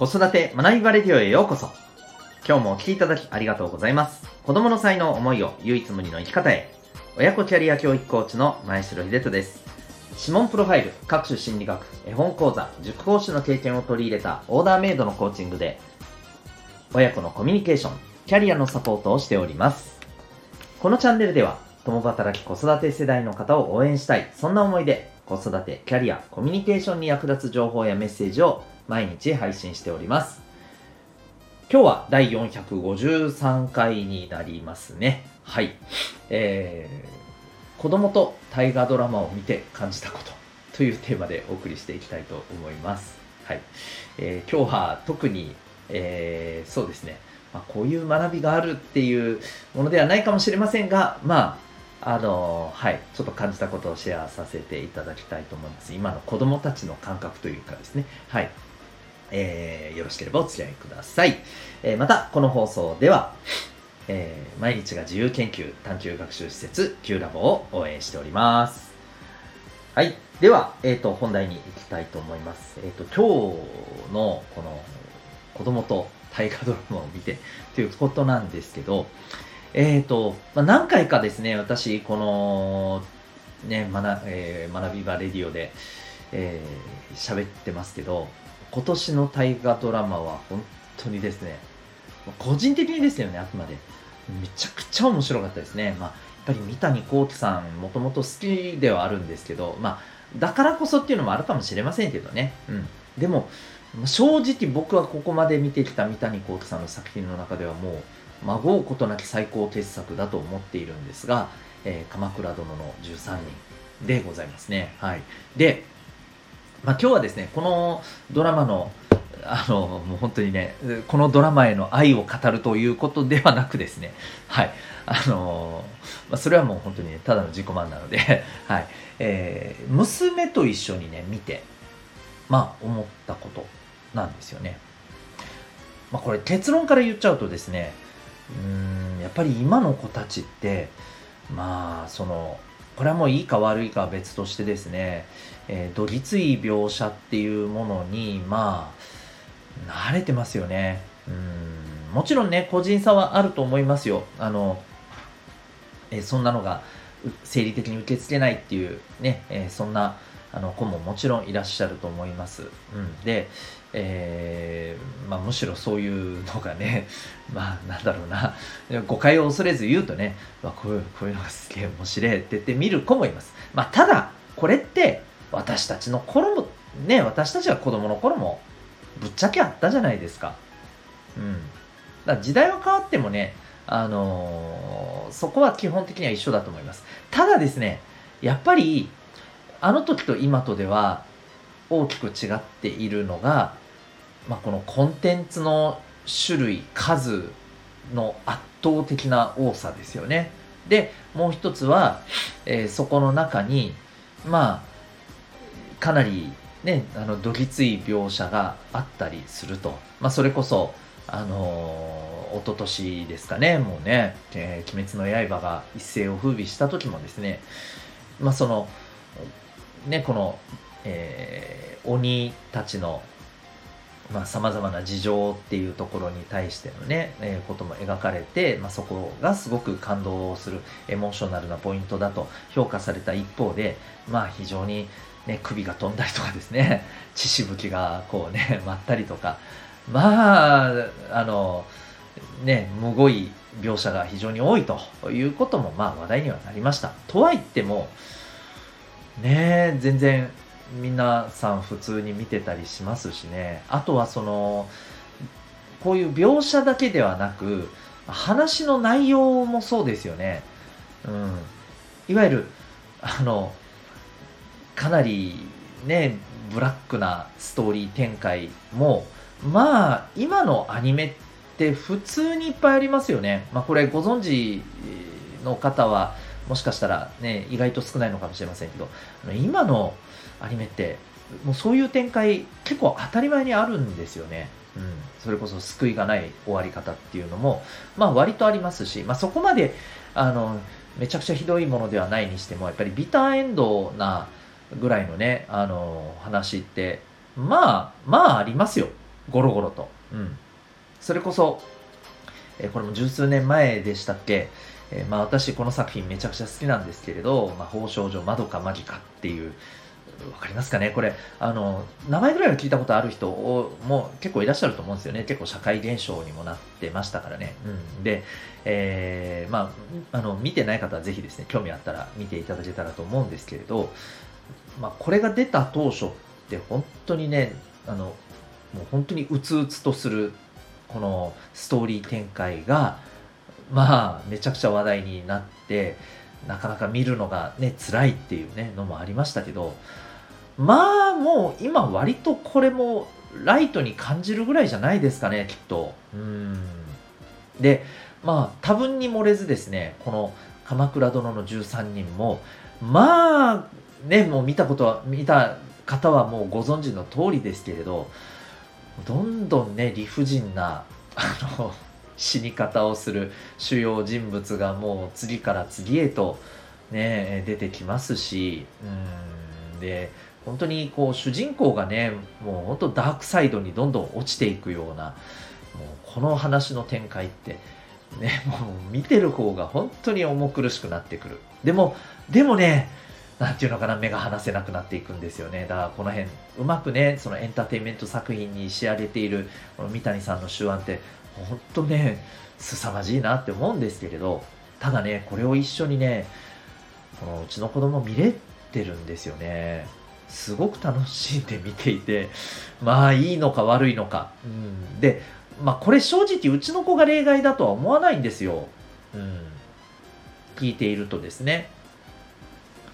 子育て学びバレディオへようこそ。今日もお聴きいただきありがとうございます。子供の才能、思いを唯一無二の生き方へ。親子キャリア教育コーチの前城秀人です。指紋プロファイル、各種心理学、絵本講座、塾講師の経験を取り入れたオーダーメイドのコーチングで、親子のコミュニケーション、キャリアのサポートをしております。このチャンネルでは、共働き子育て世代の方を応援したい、そんな思いで、子育て、キャリア、コミュニケーションに役立つ情報やメッセージを毎日配信しております。今日は第453回になりますね。はい。えー、子供と大河ドラマを見て感じたことというテーマでお送りしていきたいと思います。はい。えー今日は特に、えーそうですね、まあ、こういう学びがあるっていうものではないかもしれませんが、まあ、あのはい、ちょっと感じたことをシェアさせていただきたいと思います。今の子供たちの感覚というかですね、はい。えーよろしければお付き合いください。えーまた、この放送では、えー毎日が自由研究探究学習施設 Q ラボを応援しております。はい。では、えっ、と、本題に行きたいと思います。えっ、と、今日のこの子供と大河ドラマを見て ということなんですけど、えっ、と、まあ、何回かですね、私、この、ね、学,、えー学び場レディオで、えー喋ってますけど、今年の大河ドラマは本当にですね、個人的にですよね、あくまで。めちゃくちゃ面白かったですね。まあ、やっぱり三谷幸喜さん、もともと好きではあるんですけど、まあ、だからこそっていうのもあるかもしれませんけどね。うん。でも、正直僕はここまで見てきた三谷幸喜さんの作品の中ではもう、まごうことなき最高傑作だと思っているんですが、えー鎌倉殿の13人でございますね。はい。で、まあ、今日はですね、このドラマの、あの、もう本当にね、このドラマへの愛を語るということではなくですね、はい。あの、まあ、それはもう本当に、ね、ただの自己満なので、はい。えー娘と一緒にね、見て、まあ、思ったことなんですよね。まあ、これ結論から言っちゃうとですね、うん、やっぱり今の子たちって、まあ、その、これはもういいか悪いかは別としてですね、えー、どぎつい描写っていうものに、まあ、慣れてますよね。うん、もちろんね、個人差はあると思いますよ。あの、えーそんなのが生理的に受け付けないっていうね、えーそんなあの子ももちろんいらっしゃると思います。うん、で、えーまあ、むしろそういうのがね、まあなんだろうな、誤解を恐れず言うとね、まあ、こういうこういうのがすげえ面白いって言って見る子もいます。まあ、ただ、これって私たちの頃も、ね、私たちが子供の頃もぶっちゃけあったじゃないですか。うん。だ時代は変わってもね、あのーそこは基本的には一緒だと思います。ただですね、やっぱり、あの時と今とでは大きく違っているのが、まあ、このコンテンツの種類、数の圧倒的な多さですよね。で、もう一つは、えーそこの中に、まあ、かなりね、あの、どぎつい描写があったりすると。まあ、それこそ、あのー一昨年ですかね、もうね、えー鬼滅の刃が一世を風靡した時もですね、まあ、その、ね、この、えー鬼たちの、まあ、様々な事情っていうところに対してのね、えーことも描かれて、まあ、そこがすごく感動するエモーショナルなポイントだと評価された一方で、まあ、非常に、ね、首が飛んだりとかですね、血しぶきがこうね、舞ったりとか、まあ、あの、ね、むごい描写が非常に多いということも、まあ話題にはなりました。とは言っても、ね、全然皆さん普通に見てたりしますしね。あとはその、こういう描写だけではなく、話の内容もそうですよね。うん。いわゆる、あの、かなりね、ブラックなストーリー展開も、まあ、今のアニメって普通にいっぱいありますよね。まあ、これご存知の方は、もしかしたらね、意外と少ないのかもしれませんけど、今のアニメって、もうそういう展開結構当たり前にあるんですよね。うん。それこそ救いがない終わり方っていうのも、まあ割とありますし、まあそこまで、あの、めちゃくちゃひどいものではないにしても、やっぱりビターエンドなぐらいのね、あの、話って、まあ、まあありますよ。ゴロゴロと。うん。それこそ、え、これも十数年前でしたっけ、え、まあ私この作品めちゃくちゃ好きなんですけれど、まあ、宝少女まどかマギカっていう、わかりますかね？これ、あの、名前ぐらいは聞いたことある人も結構いらっしゃると思うんですよね。結構社会現象にもなってましたからね。うん。で、えー、まあ、あの、見てない方はぜひですね、興味あったら見ていただけたらと思うんですけれど、まあ、これが出た当初って本当にね、あの、もう本当にうつうつとする、このストーリー展開が、まあ、めちゃくちゃ話題になって、なかなか見るのがね、辛いっていうね、のもありましたけど、まあもう今割とこれもライトに感じるぐらいじゃないですかね、きっと。うん。で、まあ多分に漏れずですね、この鎌倉殿の13人も、まあね、もう見たことは、見た方はもうご存知の通りですけれど、どんどんね、理不尽な、あの、死に方をする主要人物がもう次から次へとね、出てきますし、うん、で、本当にこう主人公がねもう本当ダークサイドにどんどん落ちていくようなもうこの話の展開ってねもう見てる方が本当に重苦しくなってくる。でもでもねなんていうのかな目が離せなくなっていくんですよね。だからこの辺うまくねそのエンターテインメント作品に仕上げているこの三谷さんの手腕って本当ね凄まじいなって思うんですけれどただねこれを一緒にねこのうちの子供見れてるんですよね。すごく楽しんで見ていて、まあいいのか悪いのか。うん、で、まあこれ正直うちの子が例外だとは思わないんですよ。うん、聞いているとですね。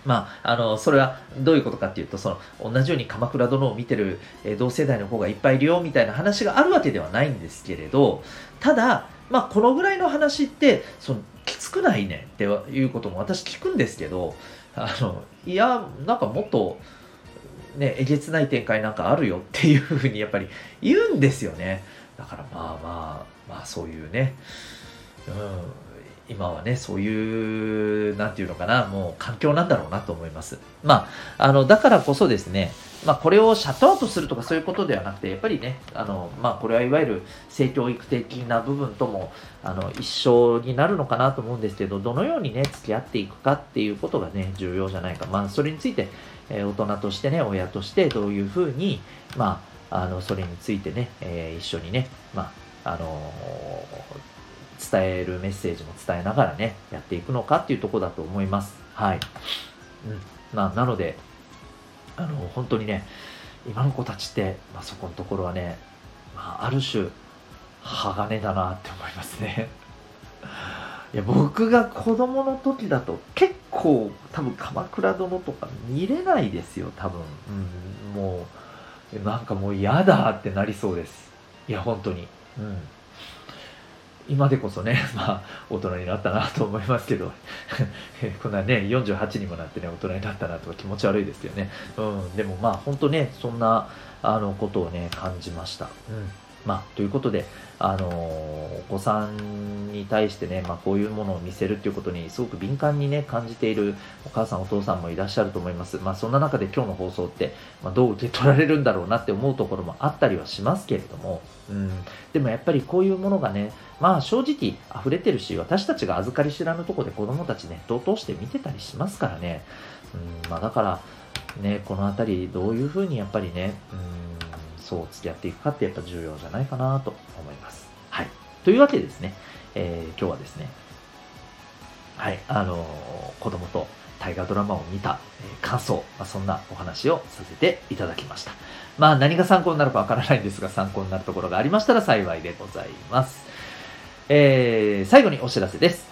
まあ、あの、それはどういうことかっていうと、その、同じように鎌倉殿を見てる、え、同世代の子がいっぱいいるよみたいな話があるわけではないんですけれど、ただ、まあ、このぐらいの話って、その、きつくないねっていうことも私聞くんですけど、あの、いや、なんかもっと、ね、えげつない展開なんかあるよっていうふうにやっぱり言うんですよね。だからまあまあ、まあそういうね、うん、今はね、そういう、なんていうのかな、もう環境なんだろうなと思います。まあ、あの、だからこそですね、まあ、これをシャットアウトするとかそういうことではなくて、やっぱりね、あの、まあ、これはいわゆる性教育的な部分とも、あの、一緒になるのかなと思うんですけど、どのようにね、付き合っていくかっていうことがね、重要じゃないか。まあ、それについて、えー、大人としてね、親としてどういうふうに、まあ、あの、それについてね、えー、一緒にね、まあ、あのー、伝えるメッセージも伝えながらね、やっていくのかっていうとこだと思います。はい。うん。まあ、なので、あの、本当にね、今の子たちって、まあ、そこのところはね、まあ、ある種、鋼だなって思いますね。いや僕が子供の時だと結構多分鎌倉殿とか見れないですよ多分、うん、もうなんかもう嫌だってなりそうですいや本当にうん今でこそね、まあ、大人になったなと思いますけど、こんなね、48にもなってね、大人になったなとか気持ち悪いですよね。うん、でもまあ、本当ね、そんな、あの、ことをね、感じました。うん。まあ、ということで、あのお子さんに対してね、まあ、こういうものを見せるっていうことにすごく敏感にね、感じているお母さん、お父さんもいらっしゃると思います。まあ、そんな中で今日の放送って、まあ、どう受け取られるんだろうなって思うところもあったりはしますけれども、うん、でもやっぱりこういうものがね、まあ正直溢れてるし、私たちが預かり知らぬとこで子供たちネットを通して見てたりしますからね、うん、まあだから、ね、このあたりどういうふうにやっぱりね、うんそう付き合っていくかってやっぱ重要じゃないかなと思います。はい。というわけでですね、えー、今日はですね、はい、あのー、子供と大河ドラマを見た、え、感想、まあ、そんなお話をさせていただきました。まあ何が参考になるかわからないんですが、参考になるところがありましたら幸いでございます。えー、最後にお知らせです。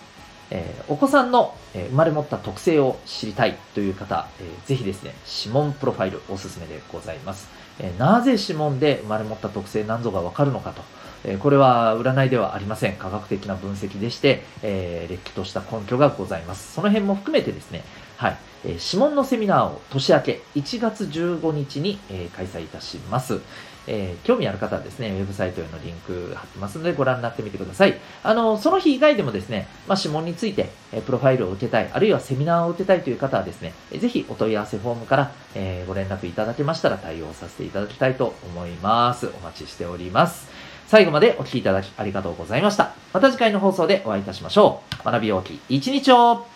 えー、お子さんの、えー、生まれ持った特性を知りたいという方、えー、ぜひですね、指紋プロファイルおすすめでございます。えなぜ指紋で生まれ持った特性なんぞがわかるのかと。えこれは占いではありません。科学的な分析でして、え、れっきとした根拠がございます。その辺も含めてですね、はい。えー指紋のセミナーを年明け1月15日に、えー開催いたします。えー興味ある方はですね、ウェブサイトへのリンク貼ってますのでご覧になってみてください。あの、その日以外でもですね、まあ、指紋について、えープロファイルを受けたい、あるいはセミナーを受けたいという方はですね、えぜひお問い合わせフォームから、えーご連絡いただけましたら対応させていただきたいと思います。お待ちしております。最後までお聞きいただきありがとうございました。また次回の放送でお会いいたしましょう。学び大きい一日を